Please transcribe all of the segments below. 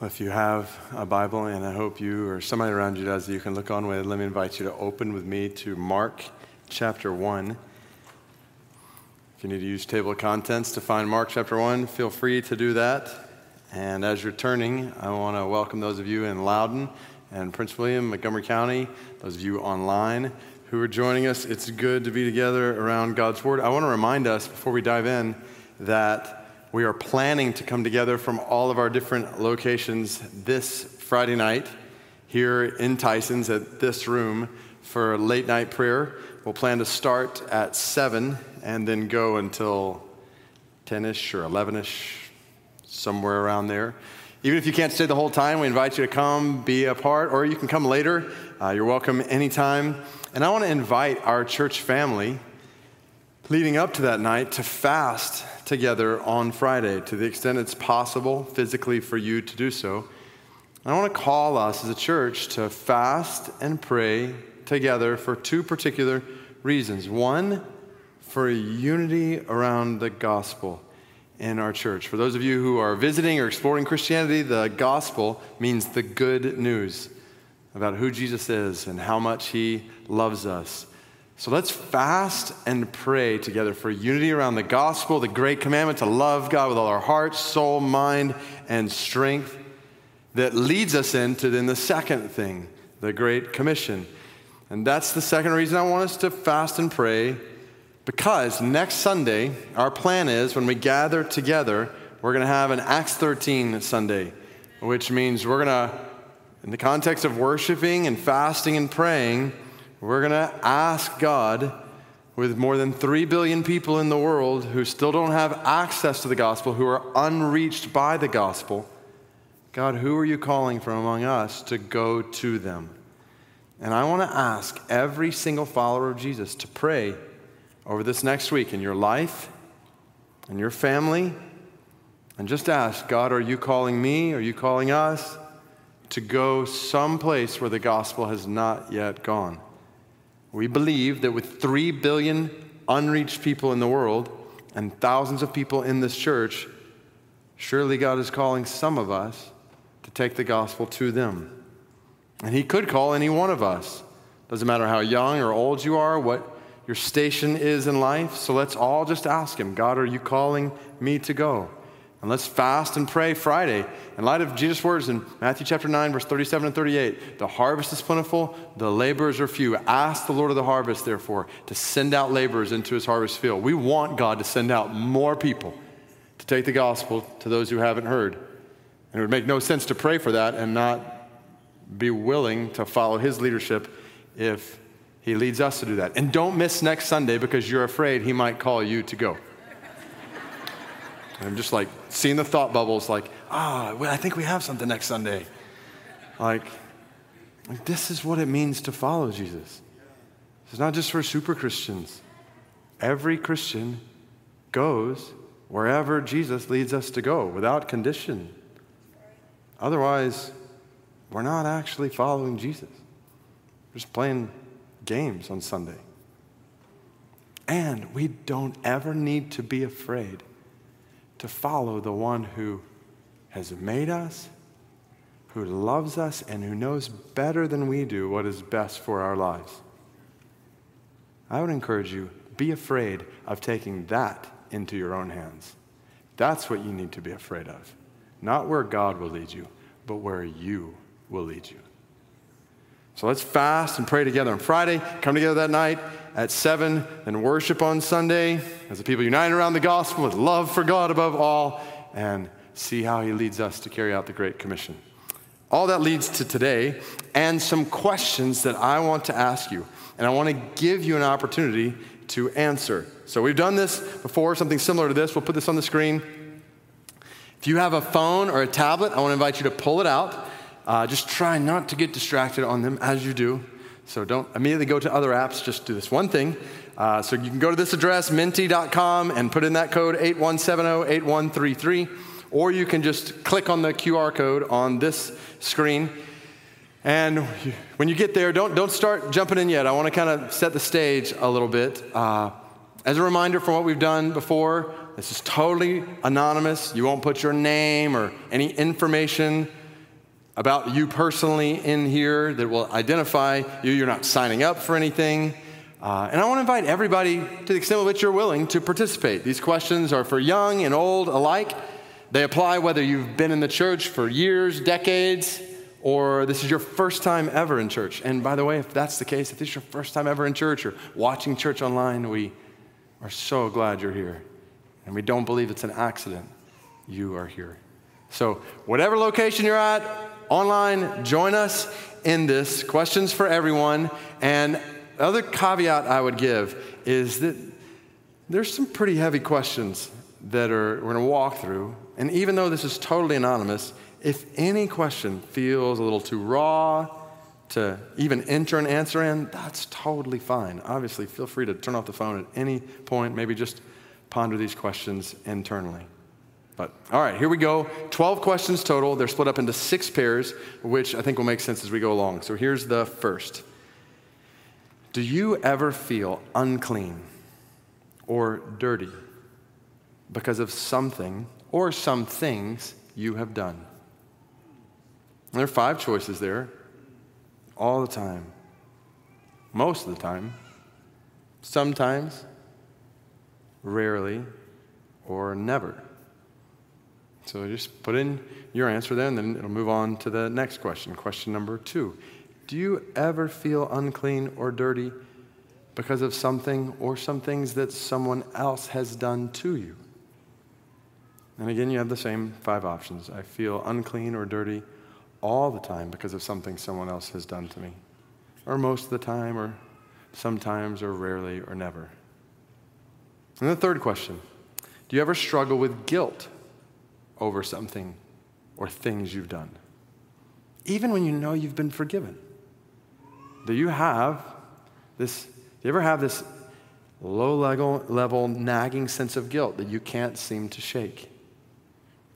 If you have a Bible, and I hope you or somebody around you does, you can look on with, let me invite you to open with me to Mark chapter 1. If you need to use table of contents to find Mark chapter 1, feel free to do that. And as you're turning, I want to welcome those of you in Loudoun and Prince William, Montgomery County, those of you online who are joining us. It's good to be together around God's Word. I want to remind us before we dive in that we are planning to come together from all of our different locations this Friday night here in Tyson's at this room for late night prayer. We'll plan to start at 7 and then go until 10 ish or 11 ish, somewhere around there. Even if you can't stay the whole time, we invite you to come, be a part, or you can come later. Uh, you're welcome anytime. And I want to invite our church family leading up to that night to fast together on Friday to the extent it's possible physically for you to do so. I want to call us as a church to fast and pray together for two particular reasons. One, for unity around the gospel in our church. For those of you who are visiting or exploring Christianity, the gospel means the good news about who Jesus is and how much he loves us. So let's fast and pray together for unity around the gospel, the great commandment to love God with all our heart, soul, mind, and strength that leads us into then the second thing, the Great Commission. And that's the second reason I want us to fast and pray because next Sunday, our plan is when we gather together, we're going to have an Acts 13 Sunday, which means we're going to, in the context of worshiping and fasting and praying, we're going to ask God, with more than 3 billion people in the world who still don't have access to the gospel, who are unreached by the gospel, God, who are you calling from among us to go to them? And I want to ask every single follower of Jesus to pray over this next week in your life, in your family, and just ask God, are you calling me? Are you calling us to go someplace where the gospel has not yet gone? We believe that with 3 billion unreached people in the world and thousands of people in this church, surely God is calling some of us to take the gospel to them. And He could call any one of us. Doesn't matter how young or old you are, what your station is in life. So let's all just ask Him God, are you calling me to go? And let's fast and pray Friday. In light of Jesus' words in Matthew chapter 9, verse 37 and 38, the harvest is plentiful, the laborers are few. Ask the Lord of the harvest, therefore, to send out laborers into his harvest field. We want God to send out more people to take the gospel to those who haven't heard. And it would make no sense to pray for that and not be willing to follow his leadership if he leads us to do that. And don't miss next Sunday because you're afraid he might call you to go. I'm just like seeing the thought bubbles, like, ah, well, I think we have something next Sunday. Like, like, this is what it means to follow Jesus. It's not just for super Christians. Every Christian goes wherever Jesus leads us to go without condition. Otherwise, we're not actually following Jesus. We're just playing games on Sunday. And we don't ever need to be afraid to follow the one who has made us, who loves us, and who knows better than we do what is best for our lives. I would encourage you be afraid of taking that into your own hands. That's what you need to be afraid of. Not where God will lead you, but where you will lead you. So let's fast and pray together on Friday. Come together that night at 7 and worship on Sunday as the people unite around the gospel with love for God above all and see how He leads us to carry out the Great Commission. All that leads to today and some questions that I want to ask you. And I want to give you an opportunity to answer. So we've done this before, something similar to this. We'll put this on the screen. If you have a phone or a tablet, I want to invite you to pull it out. Uh, just try not to get distracted on them as you do. So don't immediately go to other apps, just do this one thing. Uh, so you can go to this address, menti.com, and put in that code 81708133, or you can just click on the QR code on this screen. And when you get there, don't, don't start jumping in yet. I want to kind of set the stage a little bit. Uh, as a reminder from what we've done before, this is totally anonymous. You won't put your name or any information about you personally in here that will identify you. You're not signing up for anything. Uh, and I want to invite everybody, to the extent to which you're willing, to participate. These questions are for young and old alike. They apply whether you've been in the church for years, decades, or this is your first time ever in church. And by the way, if that's the case, if this is your first time ever in church or watching church online, we are so glad you're here. And we don't believe it's an accident. You are here. So, whatever location you're at, online, join us in this. Questions for everyone. And the other caveat I would give is that there's some pretty heavy questions that are, we're going to walk through. And even though this is totally anonymous, if any question feels a little too raw to even enter an answer in, that's totally fine. Obviously, feel free to turn off the phone at any point, maybe just ponder these questions internally. But all right, here we go. 12 questions total. They're split up into six pairs, which I think will make sense as we go along. So here's the first Do you ever feel unclean or dirty because of something or some things you have done? There are five choices there all the time, most of the time, sometimes, rarely, or never. So just put in your answer there, and then it'll move on to the next question. Question number two Do you ever feel unclean or dirty because of something or some things that someone else has done to you? And again, you have the same five options. I feel unclean or dirty all the time because of something someone else has done to me, or most of the time, or sometimes, or rarely, or never. And the third question Do you ever struggle with guilt over something or things you've done, even when you know you've been forgiven. Do you have this? Do you ever have this low level, level nagging sense of guilt that you can't seem to shake?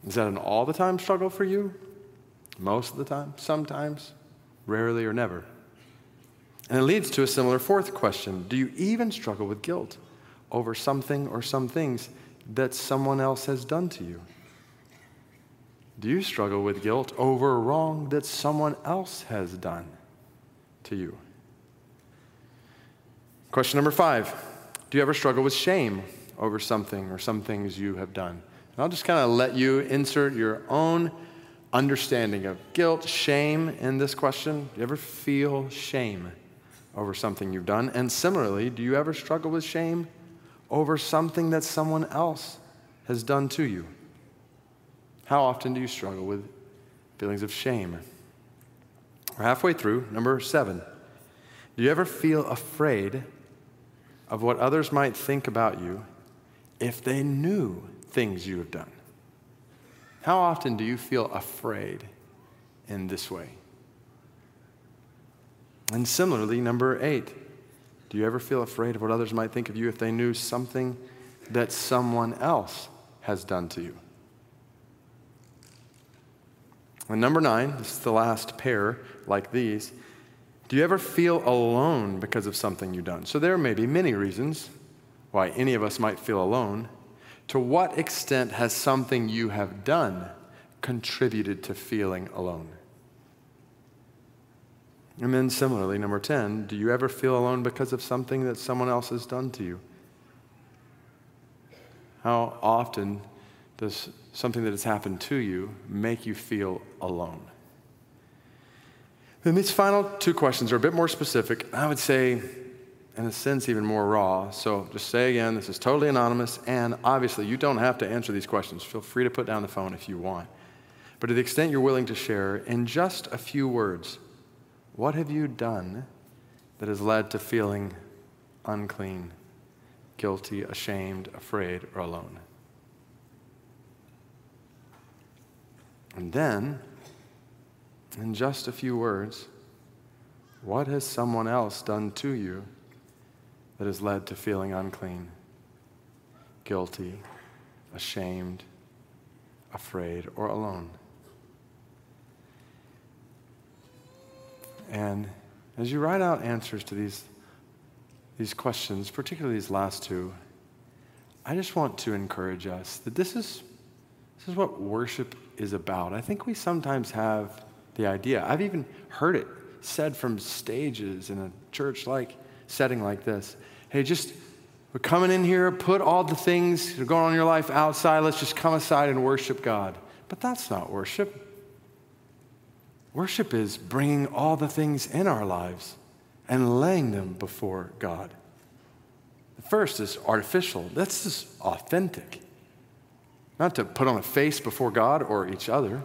Is that an all the time struggle for you? Most of the time? Sometimes? Rarely or never? And it leads to a similar fourth question Do you even struggle with guilt over something or some things that someone else has done to you? Do you struggle with guilt over wrong that someone else has done to you? Question number five Do you ever struggle with shame over something or some things you have done? And I'll just kind of let you insert your own understanding of guilt, shame in this question. Do you ever feel shame over something you've done? And similarly, do you ever struggle with shame over something that someone else has done to you? How often do you struggle with feelings of shame? We're halfway through, number seven. Do you ever feel afraid of what others might think about you if they knew things you have done? How often do you feel afraid in this way? And similarly, number eight, do you ever feel afraid of what others might think of you if they knew something that someone else has done to you? And number nine, this is the last pair like these. Do you ever feel alone because of something you've done? So there may be many reasons why any of us might feel alone. To what extent has something you have done contributed to feeling alone? And then, similarly, number 10, do you ever feel alone because of something that someone else has done to you? How often does something that has happened to you make you feel alone? Then these final two questions are a bit more specific. I would say, in a sense, even more raw. So just say again, this is totally anonymous, and obviously you don't have to answer these questions. Feel free to put down the phone if you want. But to the extent you're willing to share, in just a few words, what have you done that has led to feeling unclean, guilty, ashamed, afraid, or alone? And then, in just a few words, what has someone else done to you that has led to feeling unclean, guilty, ashamed, afraid, or alone? And as you write out answers to these, these questions, particularly these last two, I just want to encourage us that this is, this is what worship is about. I think we sometimes have the idea. I've even heard it said from stages in a church like setting like this. Hey, just we're coming in here, put all the things that are going on in your life outside. Let's just come aside and worship God. But that's not worship. Worship is bringing all the things in our lives and laying them before God. The first is artificial, that's just authentic. Not to put on a face before God or each other,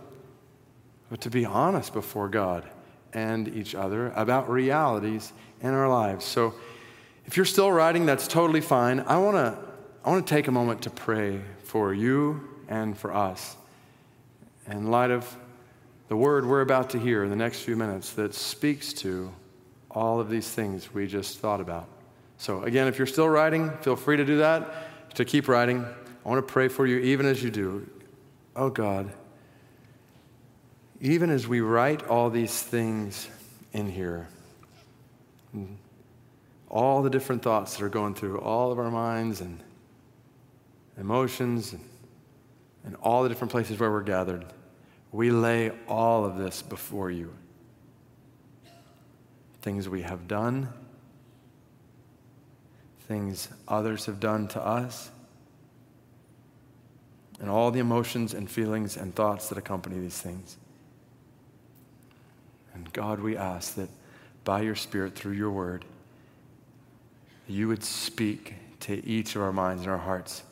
but to be honest before God and each other about realities in our lives. So if you're still writing, that's totally fine. I want to I want to take a moment to pray for you and for us in light of the word we're about to hear in the next few minutes that speaks to all of these things we just thought about. So, again, if you're still writing, feel free to do that, to keep writing. I want to pray for you even as you do. Oh God, even as we write all these things in here, all the different thoughts that are going through all of our minds and emotions and, and all the different places where we're gathered, we lay all of this before you. Things we have done, things others have done to us, and all the emotions and feelings and thoughts that accompany these things. And God, we ask that by your Spirit, through your word, you would speak to each of our minds and our hearts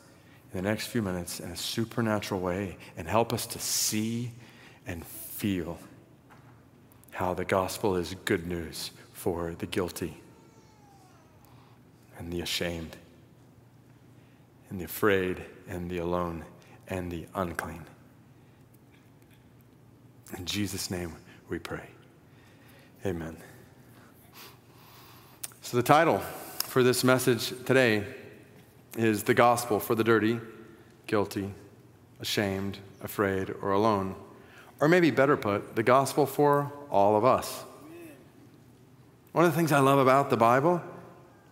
in the next few minutes in a supernatural way and help us to see and feel how the gospel is good news for the guilty and the ashamed and the afraid and the alone and the unclean. In Jesus' name we pray. Amen. So, the title for this message today is The Gospel for the Dirty, Guilty, Ashamed, Afraid, or Alone. Or maybe better put, the gospel for all of us. One of the things I love about the Bible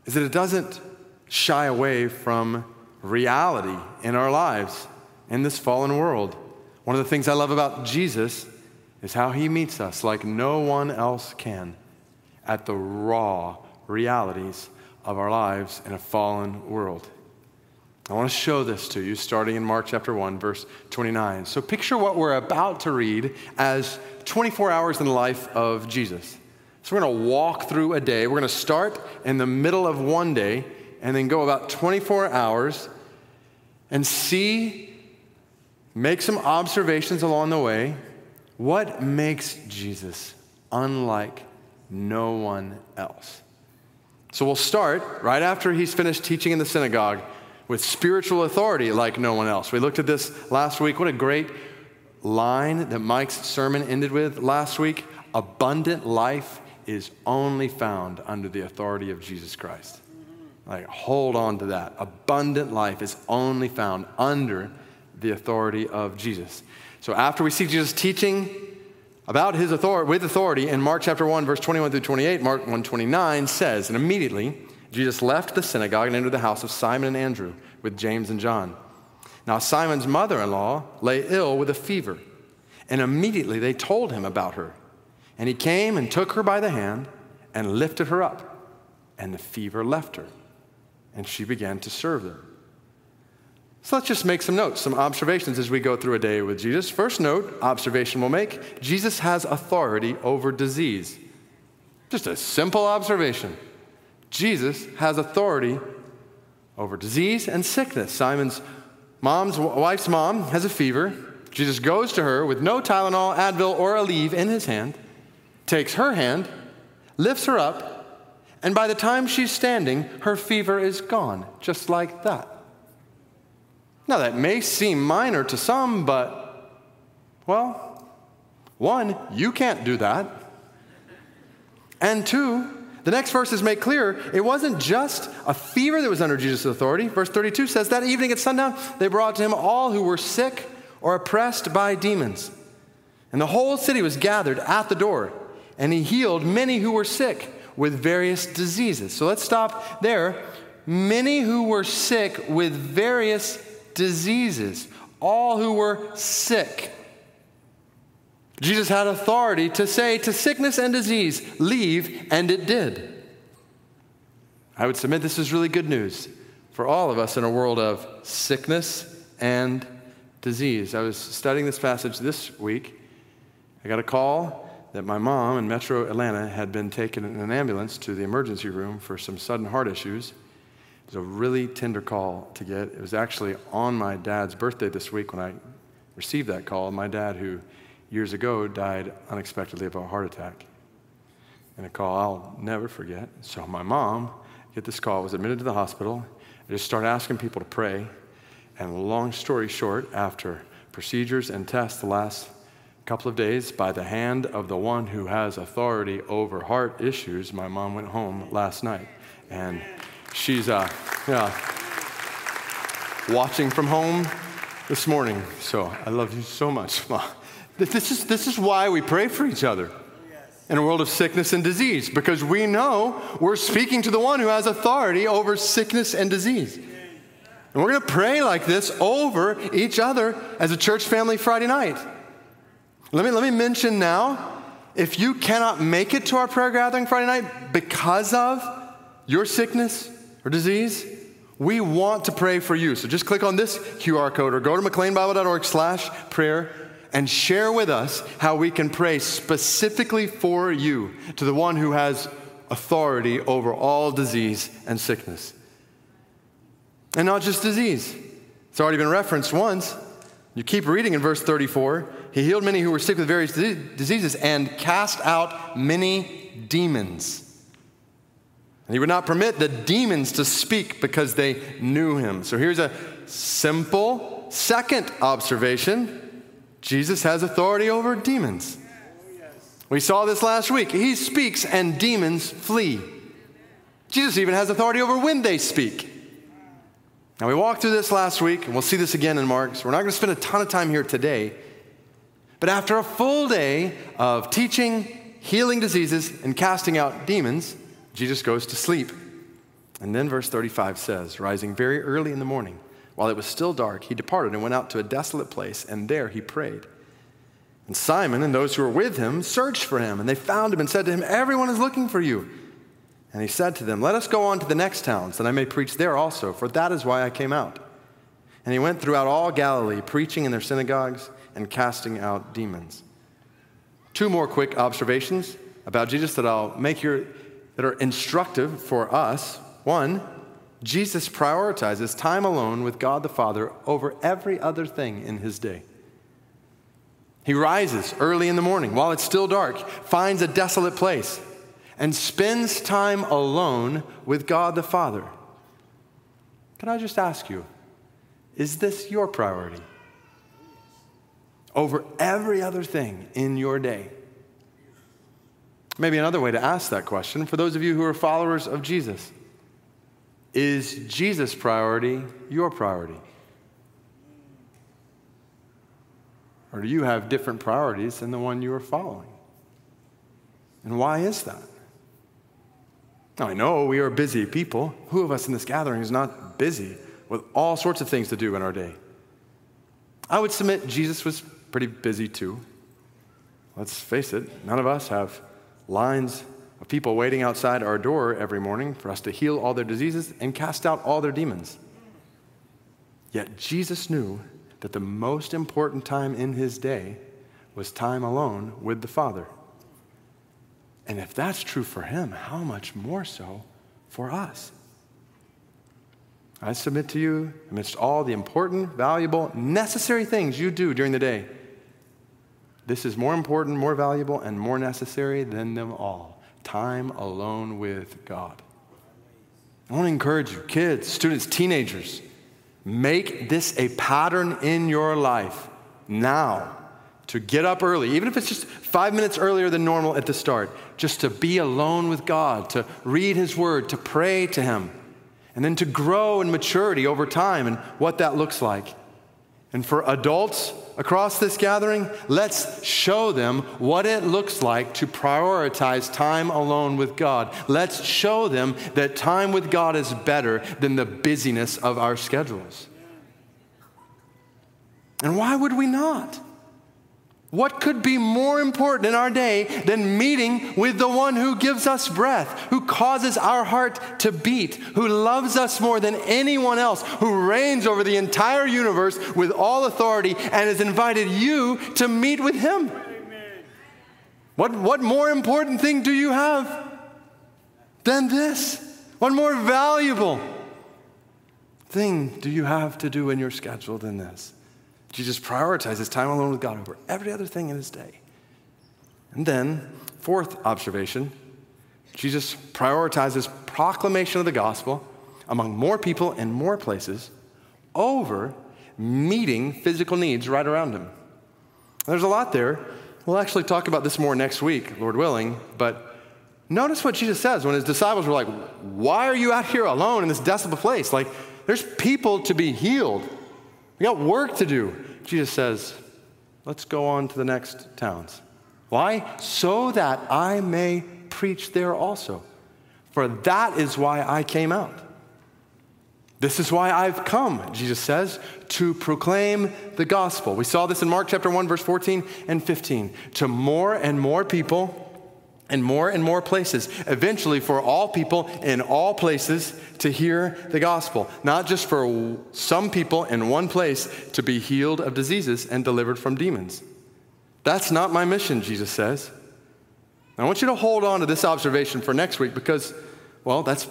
is that it doesn't shy away from reality in our lives in this fallen world. One of the things I love about Jesus is how he meets us like no one else can at the raw realities of our lives in a fallen world. I want to show this to you starting in Mark chapter 1, verse 29. So picture what we're about to read as 24 hours in the life of Jesus. So we're going to walk through a day. We're going to start in the middle of one day and then go about 24 hours and see, make some observations along the way. What makes Jesus unlike no one else? So we'll start right after he's finished teaching in the synagogue with spiritual authority like no one else. We looked at this last week. What a great line that Mike's sermon ended with last week. Abundant life is only found under the authority of Jesus Christ. Like, hold on to that. Abundant life is only found under the authority of Jesus. So, after we see Jesus teaching about his authority with authority in Mark chapter 1, verse 21 through 28, Mark 129 says, And immediately Jesus left the synagogue and entered the house of Simon and Andrew with James and John. Now, Simon's mother in law lay ill with a fever, and immediately they told him about her. And he came and took her by the hand and lifted her up, and the fever left her, and she began to serve them. So let's just make some notes, some observations as we go through a day with Jesus. First note, observation we'll make Jesus has authority over disease. Just a simple observation. Jesus has authority over disease and sickness. Simon's mom's wife's mom has a fever. Jesus goes to her with no Tylenol, Advil, or Aleve in his hand, takes her hand, lifts her up, and by the time she's standing, her fever is gone, just like that. Now, that may seem minor to some, but, well, one, you can't do that. And two, the next verses make clear it wasn't just a fever that was under Jesus' authority. Verse 32 says, That evening at sundown, they brought to him all who were sick or oppressed by demons. And the whole city was gathered at the door, and he healed many who were sick with various diseases. So let's stop there. Many who were sick with various diseases, all who were sick. Jesus had authority to say to sickness and disease, leave, and it did. I would submit this is really good news for all of us in a world of sickness and disease. I was studying this passage this week. I got a call that my mom in metro Atlanta had been taken in an ambulance to the emergency room for some sudden heart issues. It was a really tender call to get. It was actually on my dad's birthday this week when I received that call. My dad, who years ago died unexpectedly of a heart attack. And a call I'll never forget. So my mom, get this call, was admitted to the hospital. I just started asking people to pray. And long story short, after procedures and tests the last couple of days, by the hand of the one who has authority over heart issues, my mom went home last night. And she's uh, yeah, watching from home this morning. So I love you so much, Mom. This is, this is why we pray for each other in a world of sickness and disease, because we know we're speaking to the one who has authority over sickness and disease. And we're going to pray like this over each other as a church family Friday night. Let me, let me mention now if you cannot make it to our prayer gathering Friday night because of your sickness or disease, we want to pray for you. So just click on this QR code or go to mcleanbible.org slash prayer and share with us how we can pray specifically for you to the one who has authority over all disease and sickness. And not just disease. It's already been referenced once. You keep reading in verse 34. He healed many who were sick with various diseases and cast out many demons. And he would not permit the demons to speak because they knew him. So here's a simple second observation Jesus has authority over demons. We saw this last week. He speaks and demons flee. Jesus even has authority over when they speak. Now, we walked through this last week, and we'll see this again in Mark. So we're not going to spend a ton of time here today. But after a full day of teaching, healing diseases, and casting out demons, Jesus goes to sleep. And then verse 35 says, Rising very early in the morning, while it was still dark, he departed and went out to a desolate place, and there he prayed. And Simon and those who were with him searched for him, and they found him and said to him, Everyone is looking for you. And he said to them, Let us go on to the next towns, that I may preach there also, for that is why I came out. And he went throughout all Galilee, preaching in their synagogues and casting out demons. Two more quick observations about Jesus that I'll make here that are instructive for us. One, Jesus prioritizes time alone with God the Father over every other thing in his day. He rises early in the morning while it's still dark, finds a desolate place, and spends time alone with God the Father. Can I just ask you, is this your priority? Over every other thing in your day? Maybe another way to ask that question for those of you who are followers of Jesus is Jesus' priority your priority? Or do you have different priorities than the one you are following? And why is that? Now, I know we are busy people. Who of us in this gathering is not busy with all sorts of things to do in our day? I would submit Jesus was pretty busy too. Let's face it, none of us have lines of people waiting outside our door every morning for us to heal all their diseases and cast out all their demons. Yet Jesus knew that the most important time in his day was time alone with the Father. And if that's true for him, how much more so for us? I submit to you, amidst all the important, valuable, necessary things you do during the day, this is more important, more valuable, and more necessary than them all time alone with God. I want to encourage you, kids, students, teenagers, make this a pattern in your life now to get up early, even if it's just five minutes earlier than normal at the start, just to be alone with God, to read His Word, to pray to Him, and then to grow in maturity over time and what that looks like. And for adults, across this gathering, let's show them what it looks like to prioritize time alone with God. Let's show them that time with God is better than the busyness of our schedules. And why would we not? What could be more important in our day than meeting with the one who gives us breath, who causes our heart to beat, who loves us more than anyone else, who reigns over the entire universe with all authority and has invited you to meet with him? What, what more important thing do you have than this? What more valuable thing do you have to do in your schedule than this? Jesus prioritizes time alone with God over every other thing in his day. And then, fourth observation, Jesus prioritizes proclamation of the gospel among more people and more places over meeting physical needs right around him. There's a lot there. We'll actually talk about this more next week, Lord willing, but notice what Jesus says when his disciples were like, Why are you out here alone in this desolate place? Like, there's people to be healed. Got work to do. Jesus says, Let's go on to the next towns. Why? So that I may preach there also. For that is why I came out. This is why I've come, Jesus says, to proclaim the gospel. We saw this in Mark chapter 1, verse 14 and 15. To more and more people and more and more places, eventually for all people in all places to hear the gospel, not just for some people in one place to be healed of diseases and delivered from demons. That's not my mission, Jesus says. I want you to hold on to this observation for next week because, well, that's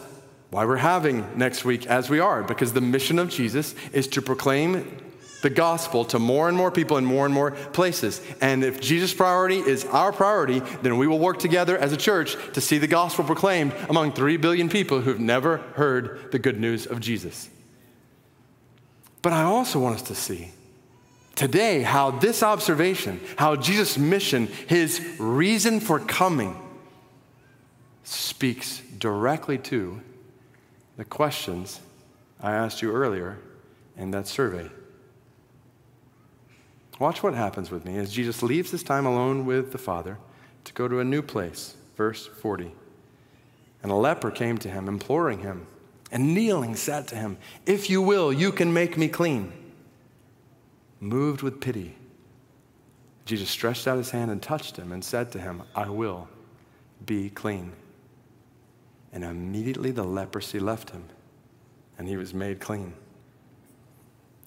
why we're having next week as we are, because the mission of Jesus is to proclaim the gospel to more and more people in more and more places. And if Jesus' priority is our priority, then we will work together as a church to see the gospel proclaimed among 3 billion people who've never heard the good news of Jesus. But I also want us to see today how this observation, how Jesus' mission, his reason for coming, speaks directly to the questions I asked you earlier in that survey. Watch what happens with me as Jesus leaves his time alone with the Father to go to a new place. Verse 40. And a leper came to him, imploring him, and kneeling said to him, If you will, you can make me clean. Moved with pity, Jesus stretched out his hand and touched him and said to him, I will be clean. And immediately the leprosy left him, and he was made clean.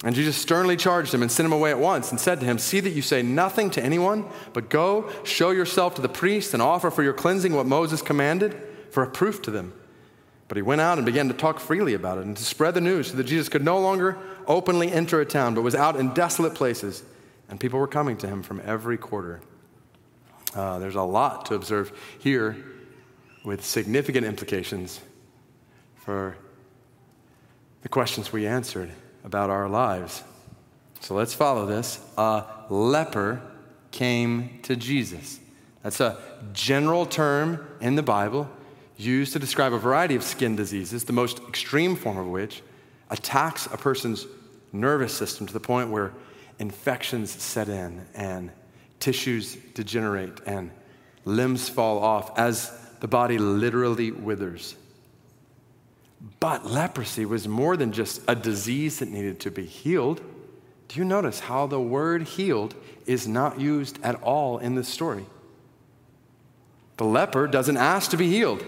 And Jesus sternly charged him and sent him away at once and said to him, See that you say nothing to anyone, but go, show yourself to the priest, and offer for your cleansing what Moses commanded for a proof to them. But he went out and began to talk freely about it and to spread the news so that Jesus could no longer openly enter a town, but was out in desolate places, and people were coming to him from every quarter. Uh, there's a lot to observe here with significant implications for the questions we answered about our lives. So let's follow this. A leper came to Jesus. That's a general term in the Bible used to describe a variety of skin diseases, the most extreme form of which attacks a person's nervous system to the point where infections set in and tissues degenerate and limbs fall off as the body literally withers. But leprosy was more than just a disease that needed to be healed. Do you notice how the word healed is not used at all in this story? The leper doesn't ask to be healed.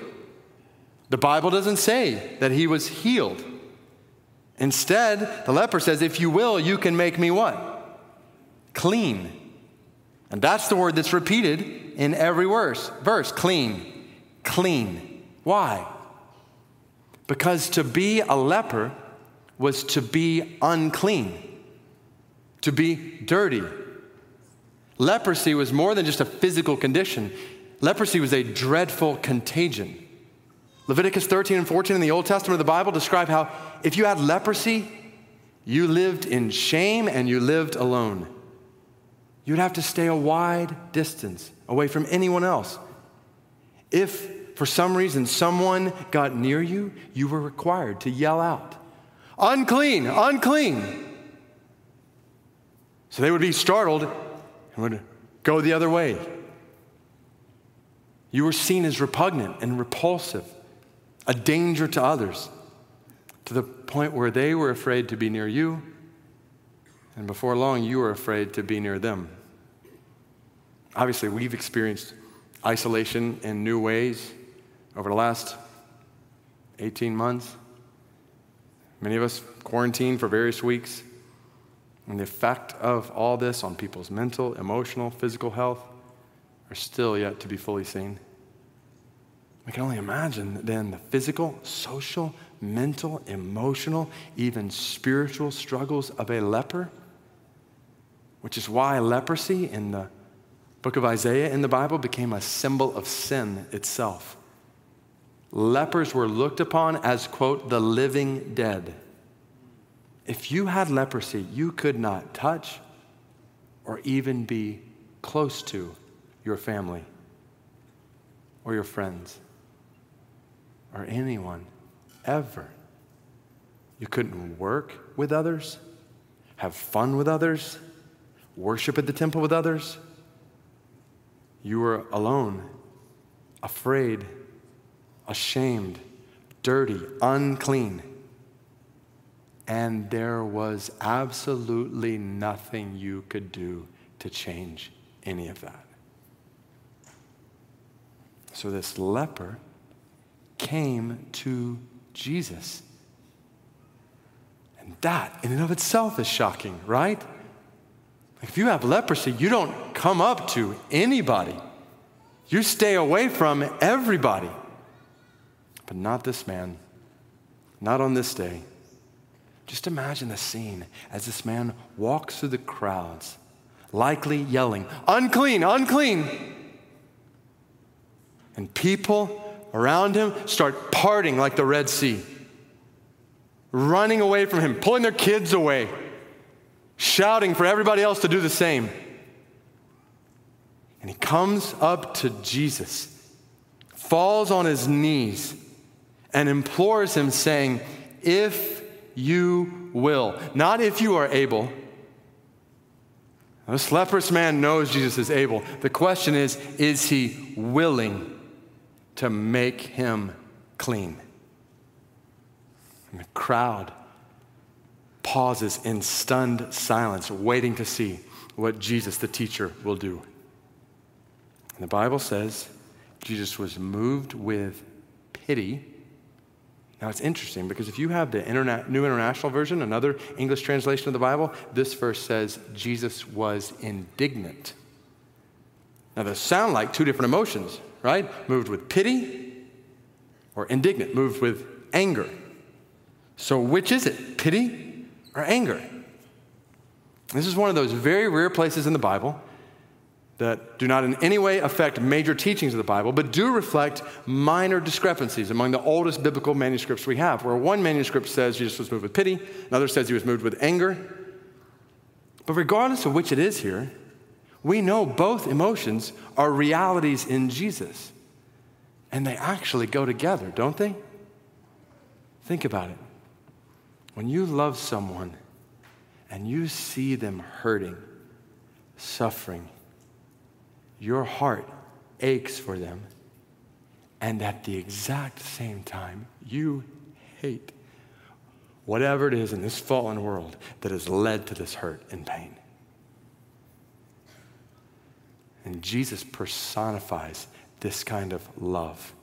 The Bible doesn't say that he was healed. Instead, the leper says, If you will, you can make me what? Clean. And that's the word that's repeated in every verse. Verse clean. Clean. Why? Because to be a leper was to be unclean, to be dirty. Leprosy was more than just a physical condition, leprosy was a dreadful contagion. Leviticus 13 and 14 in the Old Testament of the Bible describe how if you had leprosy, you lived in shame and you lived alone. You'd have to stay a wide distance away from anyone else. If for some reason someone got near you, you were required to yell out, unclean, unclean. So they would be startled and would go the other way. You were seen as repugnant and repulsive, a danger to others, to the point where they were afraid to be near you, and before long, you were afraid to be near them. Obviously, we've experienced isolation in new ways over the last 18 months. Many of us quarantined for various weeks. And the effect of all this on people's mental, emotional, physical health are still yet to be fully seen. We can only imagine then the physical, social, mental, emotional, even spiritual struggles of a leper, which is why leprosy in the book of Isaiah in the Bible became a symbol of sin itself. Lepers were looked upon as, quote, the living dead. If you had leprosy, you could not touch or even be close to your family or your friends or anyone ever. You couldn't work with others, have fun with others, worship at the temple with others. You were alone, afraid, ashamed, dirty, unclean and there was absolutely nothing you could do to change any of that. So this leper came to Jesus. And that, in and of itself, is shocking, right? If you have leprosy, you don't come up to anybody, you stay away from everybody. But not this man, not on this day. Just imagine the scene as this man walks through the crowds, likely yelling, Unclean, unclean. And people around him start parting like the Red Sea, running away from him, pulling their kids away, shouting for everybody else to do the same. And he comes up to Jesus, falls on his knees, and implores him, saying, If you will. Not if you are able. This leprous man knows Jesus is able. The question is is he willing to make him clean? And the crowd pauses in stunned silence, waiting to see what Jesus, the teacher, will do. And the Bible says Jesus was moved with pity now it's interesting because if you have the Interna- New International Version, another English translation of the Bible, this verse says Jesus was indignant. Now those sound like two different emotions, right? Moved with pity or indignant, moved with anger. So which is it, pity or anger? This is one of those very rare places in the Bible that do not in any way affect major teachings of the Bible, but do reflect minor discrepancies among the oldest biblical manuscripts we have, where one manuscript says Jesus was moved with pity, another says he was moved with anger. But regardless of which it is here, we know both emotions are realities in Jesus. And they actually go together, don't they? Think about it. When you love someone and you see them hurting, suffering, your heart aches for them, and at the exact same time, you hate whatever it is in this fallen world that has led to this hurt and pain. And Jesus personifies this kind of love.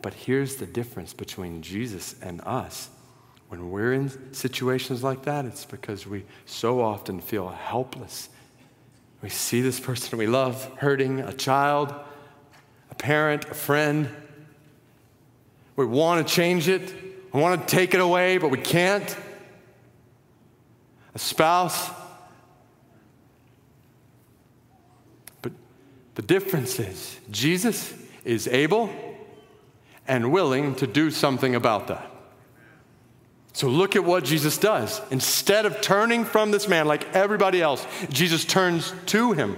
But here's the difference between Jesus and us. When we're in situations like that, it's because we so often feel helpless we see this person we love hurting, a child, a parent, a friend. We want to change it. We want to take it away, but we can't. A spouse. But the difference is Jesus is able and willing to do something about that. So look at what Jesus does. Instead of turning from this man like everybody else, Jesus turns to him.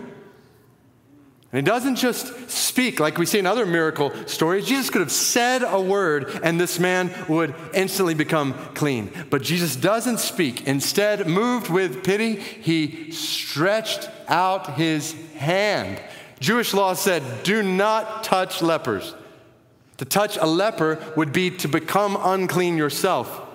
And he doesn't just speak like we see in other miracle stories. Jesus could have said a word and this man would instantly become clean. But Jesus doesn't speak. Instead, moved with pity, he stretched out his hand. Jewish law said, Do not touch lepers. To touch a leper would be to become unclean yourself.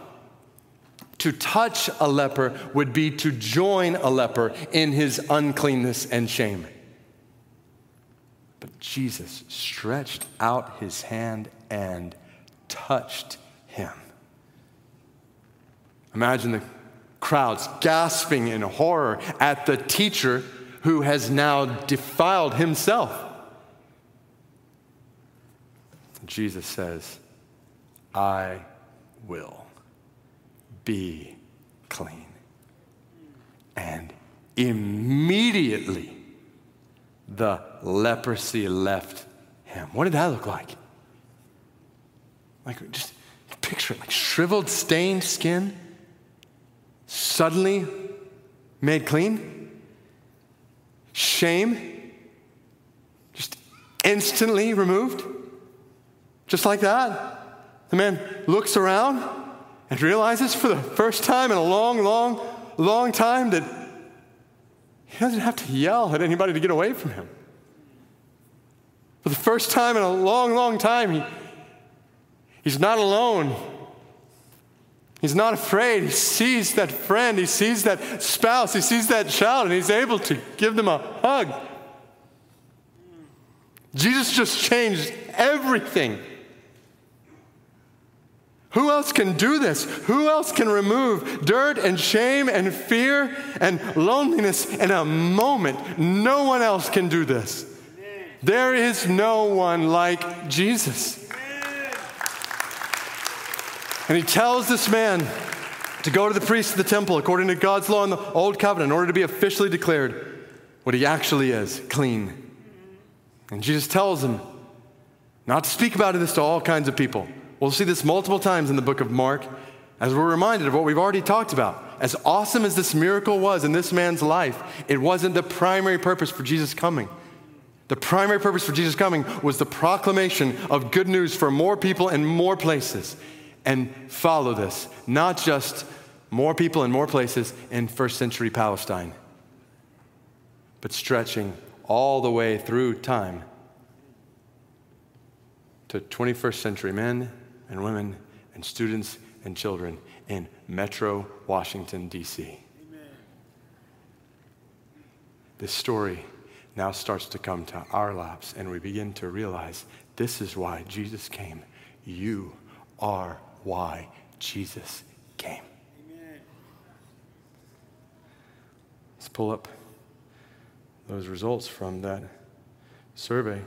To touch a leper would be to join a leper in his uncleanness and shame. But Jesus stretched out his hand and touched him. Imagine the crowds gasping in horror at the teacher who has now defiled himself. Jesus says, I will be clean. And immediately the leprosy left him. What did that look like? Like, just picture it like shriveled, stained skin, suddenly made clean. Shame, just instantly removed. Just like that. The man looks around and realizes for the first time in a long, long, long time that he doesn't have to yell at anybody to get away from him. For the first time in a long, long time, he, he's not alone. He's not afraid. He sees that friend, he sees that spouse, he sees that child, and he's able to give them a hug. Jesus just changed everything. Who else can do this? Who else can remove dirt and shame and fear and loneliness in a moment? No one else can do this. There is no one like Jesus. And he tells this man to go to the priest of the temple according to God's law in the Old Covenant in order to be officially declared what he actually is clean. And Jesus tells him not to speak about this to all kinds of people We'll see this multiple times in the book of Mark as we're reminded of what we've already talked about. As awesome as this miracle was in this man's life, it wasn't the primary purpose for Jesus coming. The primary purpose for Jesus coming was the proclamation of good news for more people in more places. And follow this, not just more people in more places in first century Palestine, but stretching all the way through time to 21st century men and women and students and children in Metro Washington, D.C. This story now starts to come to our laps, and we begin to realize this is why Jesus came. You are why Jesus came. Amen. Let's pull up those results from that survey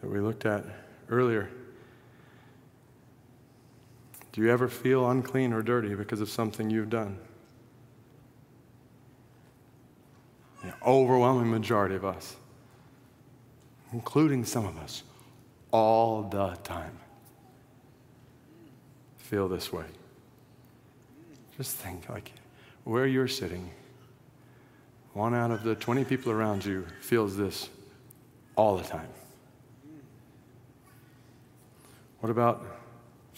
that we looked at earlier. Do you ever feel unclean or dirty because of something you've done? The overwhelming majority of us, including some of us, all the time, feel this way. Just think like where you're sitting, one out of the 20 people around you feels this all the time. What about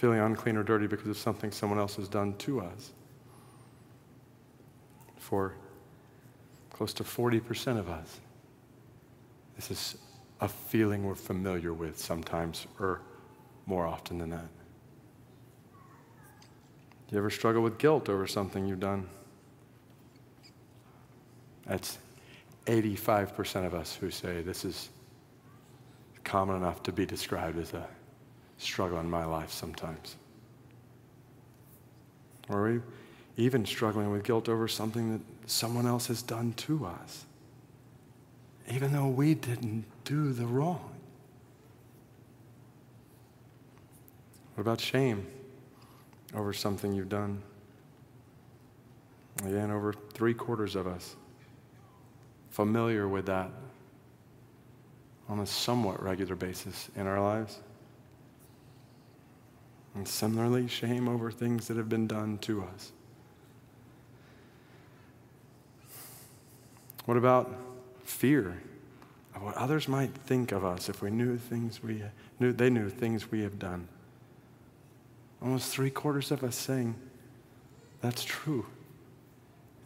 feeling unclean or dirty because of something someone else has done to us. For close to 40% of us, this is a feeling we're familiar with sometimes, or more often than that. Do you ever struggle with guilt over something you've done? That's 85% of us who say this is common enough to be described as a struggle in my life sometimes. Or we even struggling with guilt over something that someone else has done to us, even though we didn't do the wrong. What about shame over something you've done? Again, over three quarters of us familiar with that on a somewhat regular basis in our lives. And similarly, shame over things that have been done to us. What about fear of what others might think of us if we knew things we knew they knew things we have done? Almost three quarters of us saying, That's true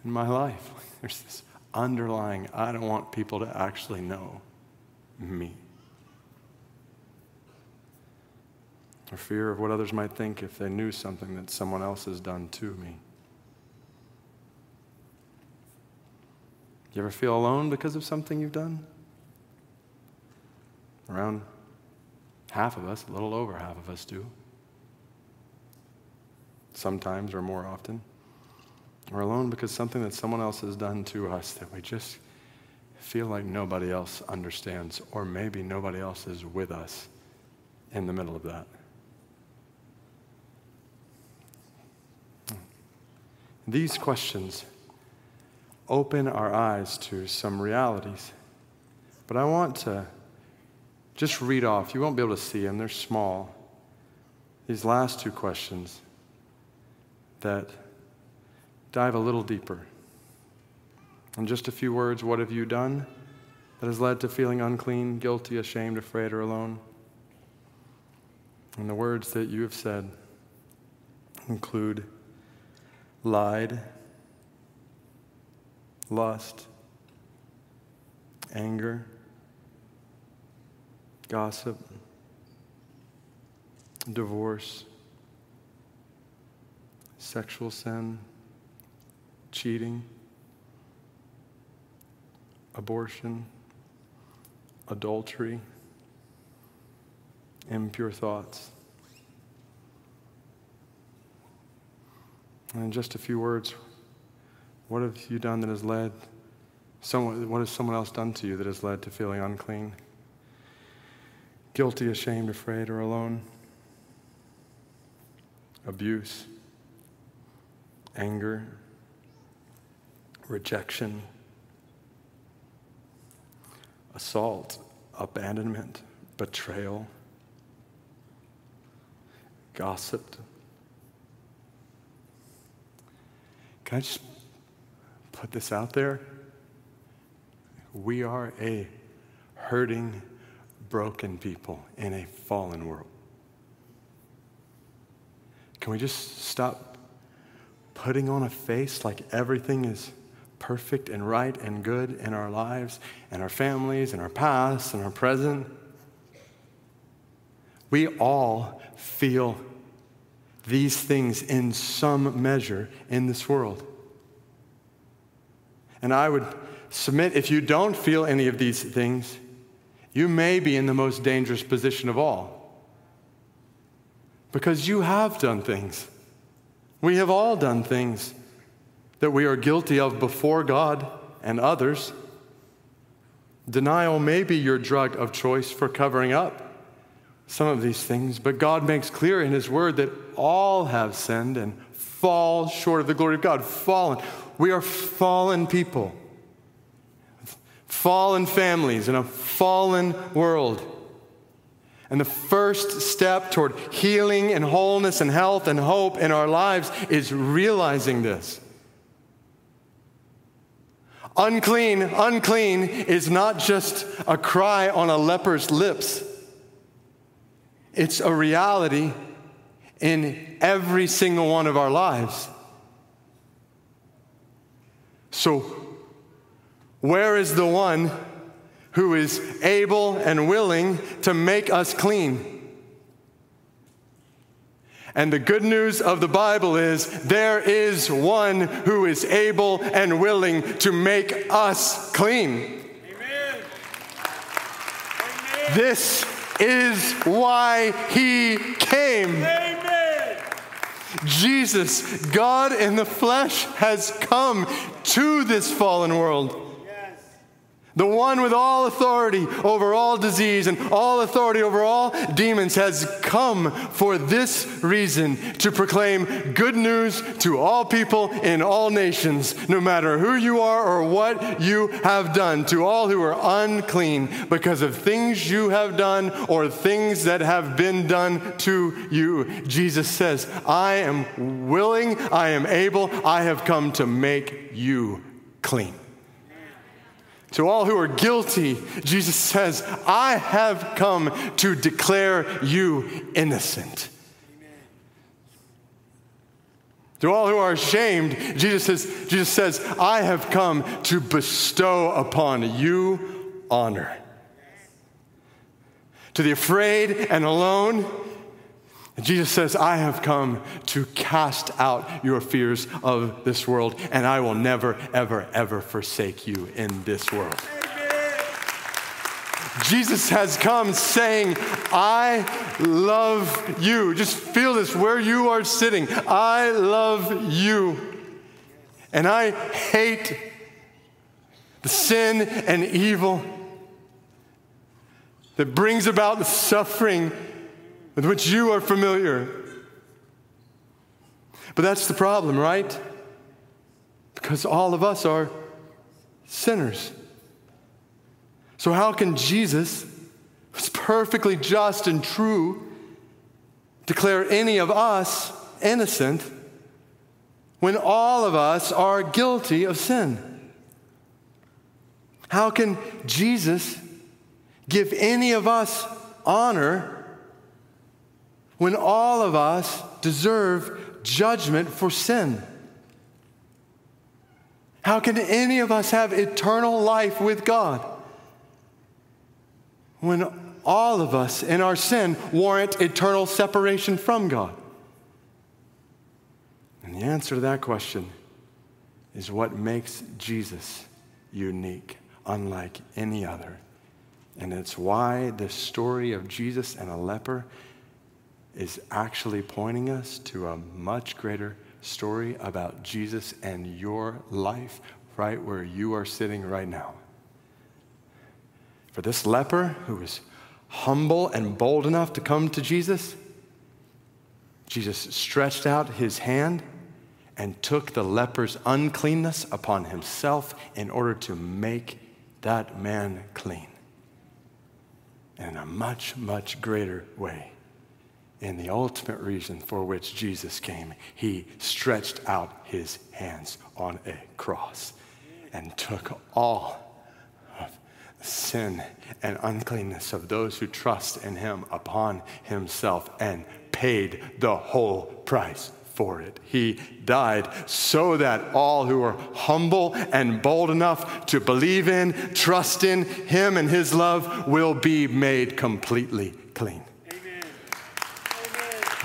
in my life. There's this underlying, I don't want people to actually know me. Or fear of what others might think if they knew something that someone else has done to me. You ever feel alone because of something you've done? Around half of us, a little over half of us do. Sometimes or more often. We're alone because something that someone else has done to us that we just feel like nobody else understands, or maybe nobody else is with us in the middle of that. These questions open our eyes to some realities. But I want to just read off. You won't be able to see them, they're small. These last two questions that dive a little deeper. In just a few words, what have you done that has led to feeling unclean, guilty, ashamed, afraid, or alone? And the words that you have said include lied, lust, anger, gossip, divorce, sexual sin, cheating, abortion, adultery, impure thoughts. And in just a few words, what have you done that has led someone, what has someone else done to you that has led to feeling unclean? Guilty, ashamed, afraid, or alone? Abuse, anger, rejection, assault, abandonment, betrayal, gossiped. Can I just put this out there? We are a hurting, broken people in a fallen world. Can we just stop putting on a face like everything is perfect and right and good in our lives and our families and our past and our present? We all feel these things in some measure in this world. And I would submit if you don't feel any of these things, you may be in the most dangerous position of all. Because you have done things. We have all done things that we are guilty of before God and others. Denial may be your drug of choice for covering up some of these things, but God makes clear in His Word that all have sinned and fall short of the glory of God. Fallen. We are fallen people, fallen families in a fallen world. And the first step toward healing and wholeness and health and hope in our lives is realizing this. Unclean, unclean is not just a cry on a leper's lips. It's a reality in every single one of our lives. So, where is the one who is able and willing to make us clean? And the good news of the Bible is there is one who is able and willing to make us clean. Amen. This is why he came. Amen. Jesus, God in the flesh, has come to this fallen world the one with all authority over all disease and all authority over all demons has come for this reason to proclaim good news to all people in all nations, no matter who you are or what you have done, to all who are unclean because of things you have done or things that have been done to you. Jesus says, I am willing, I am able, I have come to make you clean. To all who are guilty, Jesus says, I have come to declare you innocent. To all who are ashamed, Jesus says, Jesus says, I have come to bestow upon you honor. To the afraid and alone, Jesus says, I have come to cast out your fears of this world, and I will never, ever, ever forsake you in this world. Jesus has come saying, I love you. Just feel this where you are sitting. I love you. And I hate the sin and evil that brings about the suffering with which you are familiar. But that's the problem, right? Because all of us are sinners. So, how can Jesus, who's perfectly just and true, declare any of us innocent when all of us are guilty of sin? How can Jesus give any of us honor when all of us deserve judgment for sin? How can any of us have eternal life with God when all of us in our sin warrant eternal separation from God? And the answer to that question is what makes Jesus unique, unlike any other. And it's why the story of Jesus and a leper is actually pointing us to a much greater story about Jesus and your life right where you are sitting right now. For this leper who was humble and bold enough to come to Jesus, Jesus stretched out his hand and took the leper's uncleanness upon himself in order to make that man clean. in a much, much greater way in the ultimate reason for which Jesus came, he stretched out his hands on a cross and took all of sin and uncleanness of those who trust in him upon himself and paid the whole price for it. He died so that all who are humble and bold enough to believe in, trust in him and his love will be made completely clean.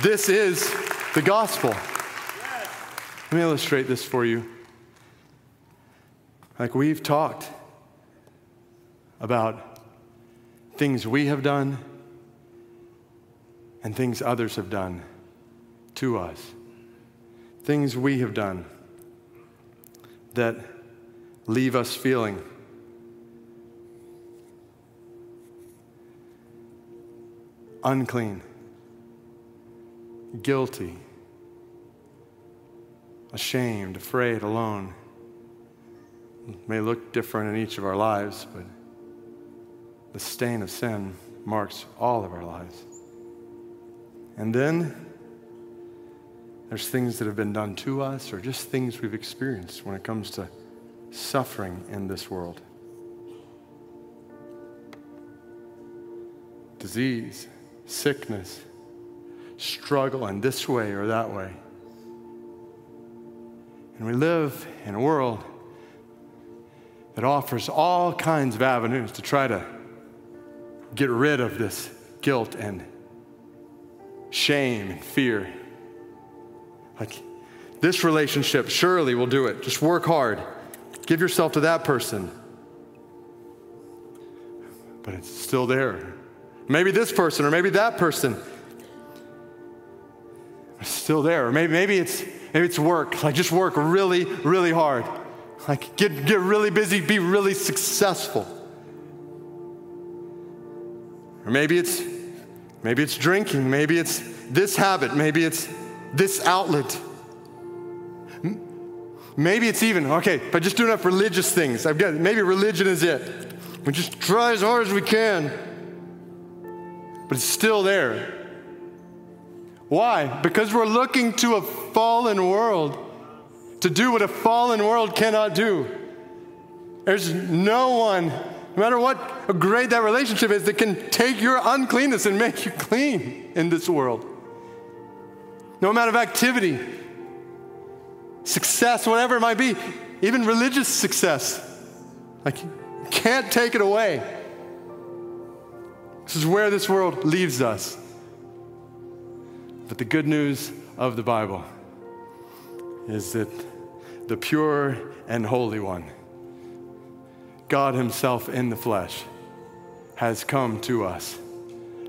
This is the gospel. Let me illustrate this for you. Like we've talked about things we have done and things others have done to us. Things we have done that leave us feeling unclean guilty, ashamed, afraid, alone. It may look different in each of our lives, but the stain of sin marks all of our lives. And then there's things that have been done to us or just things we've experienced when it comes to suffering in this world. Disease, sickness, struggle in this way or that way. And we live in a world that offers all kinds of avenues to try to get rid of this guilt and shame and fear. Like, this relationship surely will do it. Just work hard. Give yourself to that person. But it's still there. Maybe this person or maybe that person still there. Or maybe, maybe, it's, maybe it's work. Like just work really, really hard. Like get, get really busy, be really successful. Or maybe it's, maybe it's drinking. Maybe it's this habit. Maybe it's this outlet. Maybe it's even, okay, but just do enough religious things, I've got, maybe religion is it. We just try as hard as we can, but it's still there. Why? Because we're looking to a fallen world to do what a fallen world cannot do. There's no one, no matter what great that relationship is, that can take your uncleanness and make you clean in this world. No amount of activity, success, whatever it might be, even religious success, like you can't take it away. This is where this world leaves us. But the good news of the Bible is that the pure and holy one, God Himself in the flesh, has come to us,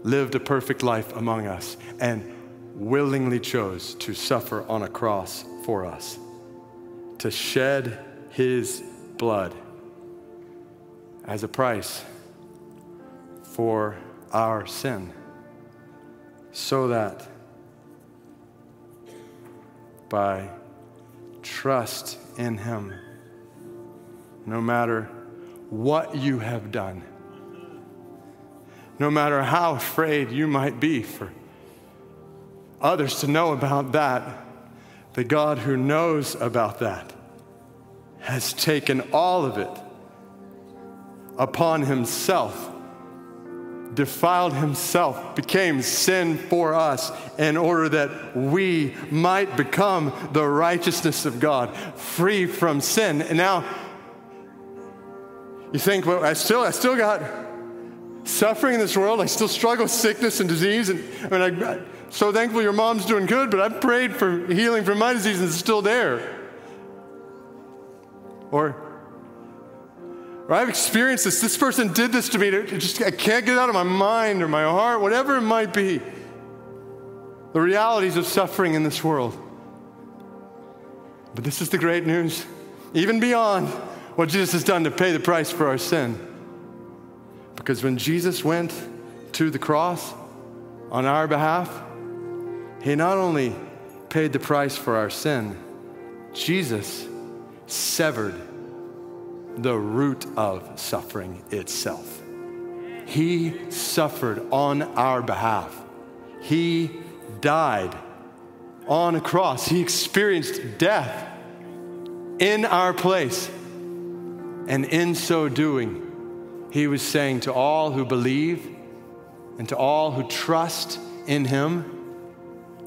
lived a perfect life among us, and willingly chose to suffer on a cross for us, to shed his blood as a price for our sin, so that by trust in him, no matter what you have done, no matter how afraid you might be for others to know about that, the God who knows about that has taken all of it upon himself, defiled himself, became sin for us in order that we might become the righteousness of God, free from sin. And now, you think, well, I still, I still got suffering in this world. I still struggle with sickness and disease. And I mean, I, am so thankful your mom's doing good, but I've prayed for healing from my disease and it's still there. Or, or I've experienced this. This person did this to me. It just, I can't get it out of my mind or my heart, whatever it might be. The realities of suffering in this world. But this is the great news. Even beyond what Jesus has done to pay the price for our sin. Because when Jesus went to the cross on our behalf, he not only paid the price for our sin, Jesus severed the root of suffering itself. He suffered on our behalf. He died on a cross. He experienced death in our place. And in so doing, he was saying to all who believe and to all who trust in him,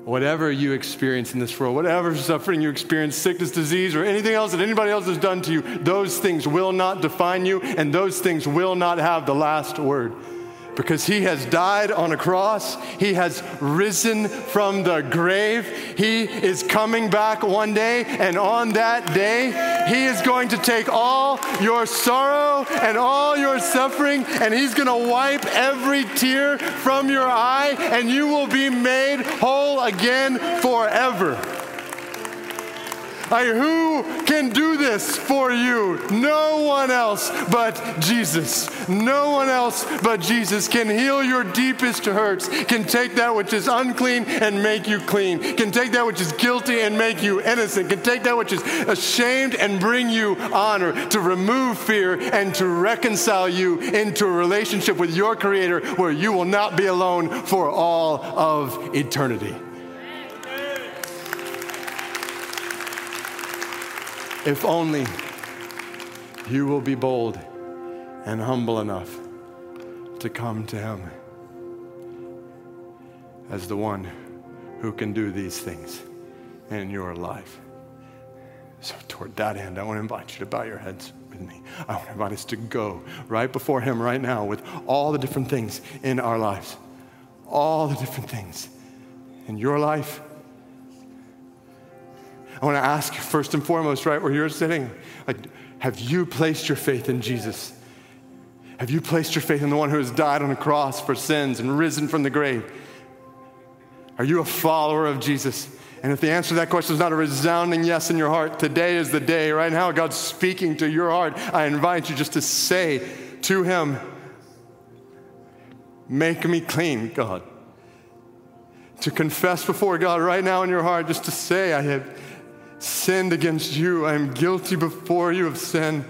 whatever you experience in this world, whatever suffering you experience, sickness, disease, or anything else that anybody else has done to you, those things will not define you and those things will not have the last word because he has died on a cross. He has risen from the grave. He is coming back one day, and on that day, he is going to take all your sorrow and all your suffering, and he's going to wipe every tear from your eye, and you will be made whole again forever. I, who can do this for you? No one else but Jesus. No one else but Jesus can heal your deepest hurts, can take that which is unclean and make you clean, can take that which is guilty and make you innocent, can take that which is ashamed and bring you honor, to remove fear and to reconcile you into a relationship with your Creator where you will not be alone for all of eternity. If only you will be bold and humble enough to come to Him as the one who can do these things in your life. So, toward that end, I want to invite you to bow your heads with me. I want to invite us to go right before Him right now with all the different things in our lives, all the different things in your life I want to ask you first and foremost, right where you're sitting, like, have you placed your faith in Jesus? Have you placed your faith in the one who has died on a cross for sins and risen from the grave? Are you a follower of Jesus? And if the answer to that question is not a resounding yes in your heart, today is the day. Right now, God's speaking to your heart. I invite you just to say to Him, Make me clean, God. To confess before God right now in your heart, just to say, I have sinned against you. I am guilty before you of sin.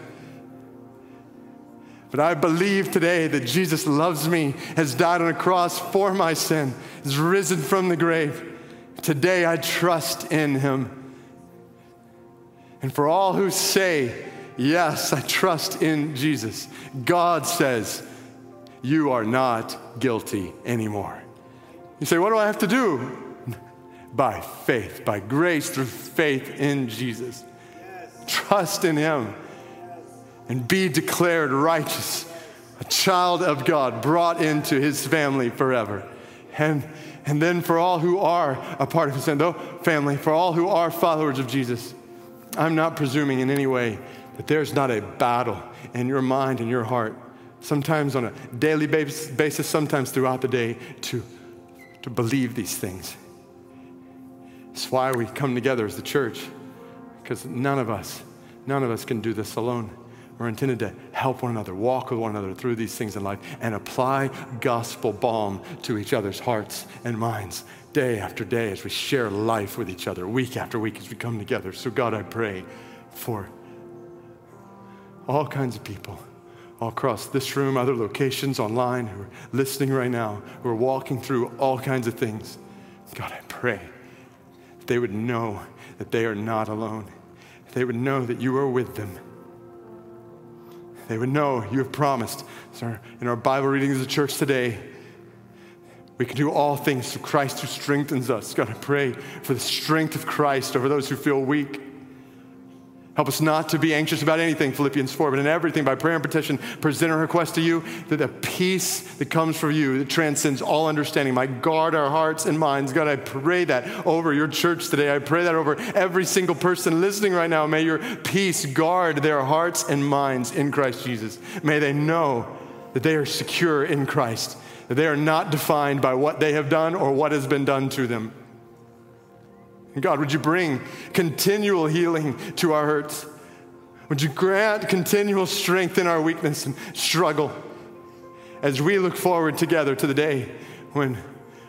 But I believe today that Jesus loves me, has died on a cross for my sin, has risen from the grave. Today I trust in him. And for all who say, Yes, I trust in Jesus, God says, You are not guilty anymore. You say, What do I have to do? By faith, by grace through faith in Jesus. Yes. Trust in Him and be declared righteous, a child of God, brought into His family forever. And, and then for all who are a part of His family, for all who are followers of Jesus, I'm not presuming in any way that there's not a battle in your mind and your heart sometimes on a daily basis, sometimes throughout the day, to, to believe these things. It's why we come together as the church, because none of us, none of us can do this alone. We're intended to help one another, walk with one another through these things in life, and apply gospel balm to each other's hearts and minds day after day as we share life with each other, week after week as we come together. So, God, I pray for all kinds of people all across this room, other locations online who are listening right now, who are walking through all kinds of things. God, I pray they would know that they are not alone. They would know that you are with them. They would know you have promised. So in our Bible readings of the church today, we can do all things through Christ who strengthens us. God, I pray for the strength of Christ over those who feel weak. Help us not to be anxious about anything, Philippians 4, but in everything, by prayer and petition, present our request to you, that the peace that comes from you, that transcends all understanding, might guard our hearts and minds. God, I pray that over your church today. I pray that over every single person listening right now. May your peace guard their hearts and minds in Christ Jesus. May they know that they are secure in Christ, that they are not defined by what they have done or what has been done to them. God, would you bring continual healing to our hurts? Would you grant continual strength in our weakness and struggle as we look forward together to the day when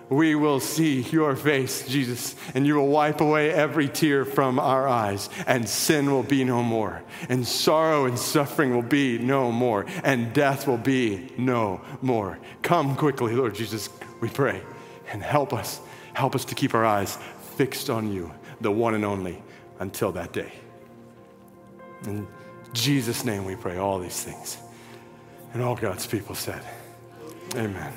we will see your face, Jesus, and you will wipe away every tear from our eyes, and sin will be no more, and sorrow and suffering will be no more, and death will be no more. Come quickly, Lord Jesus, we pray, and help us. Help us to keep our eyes fixed on you, the one and only, until that day. In Jesus' name we pray all these things. And all God's people said, Amen.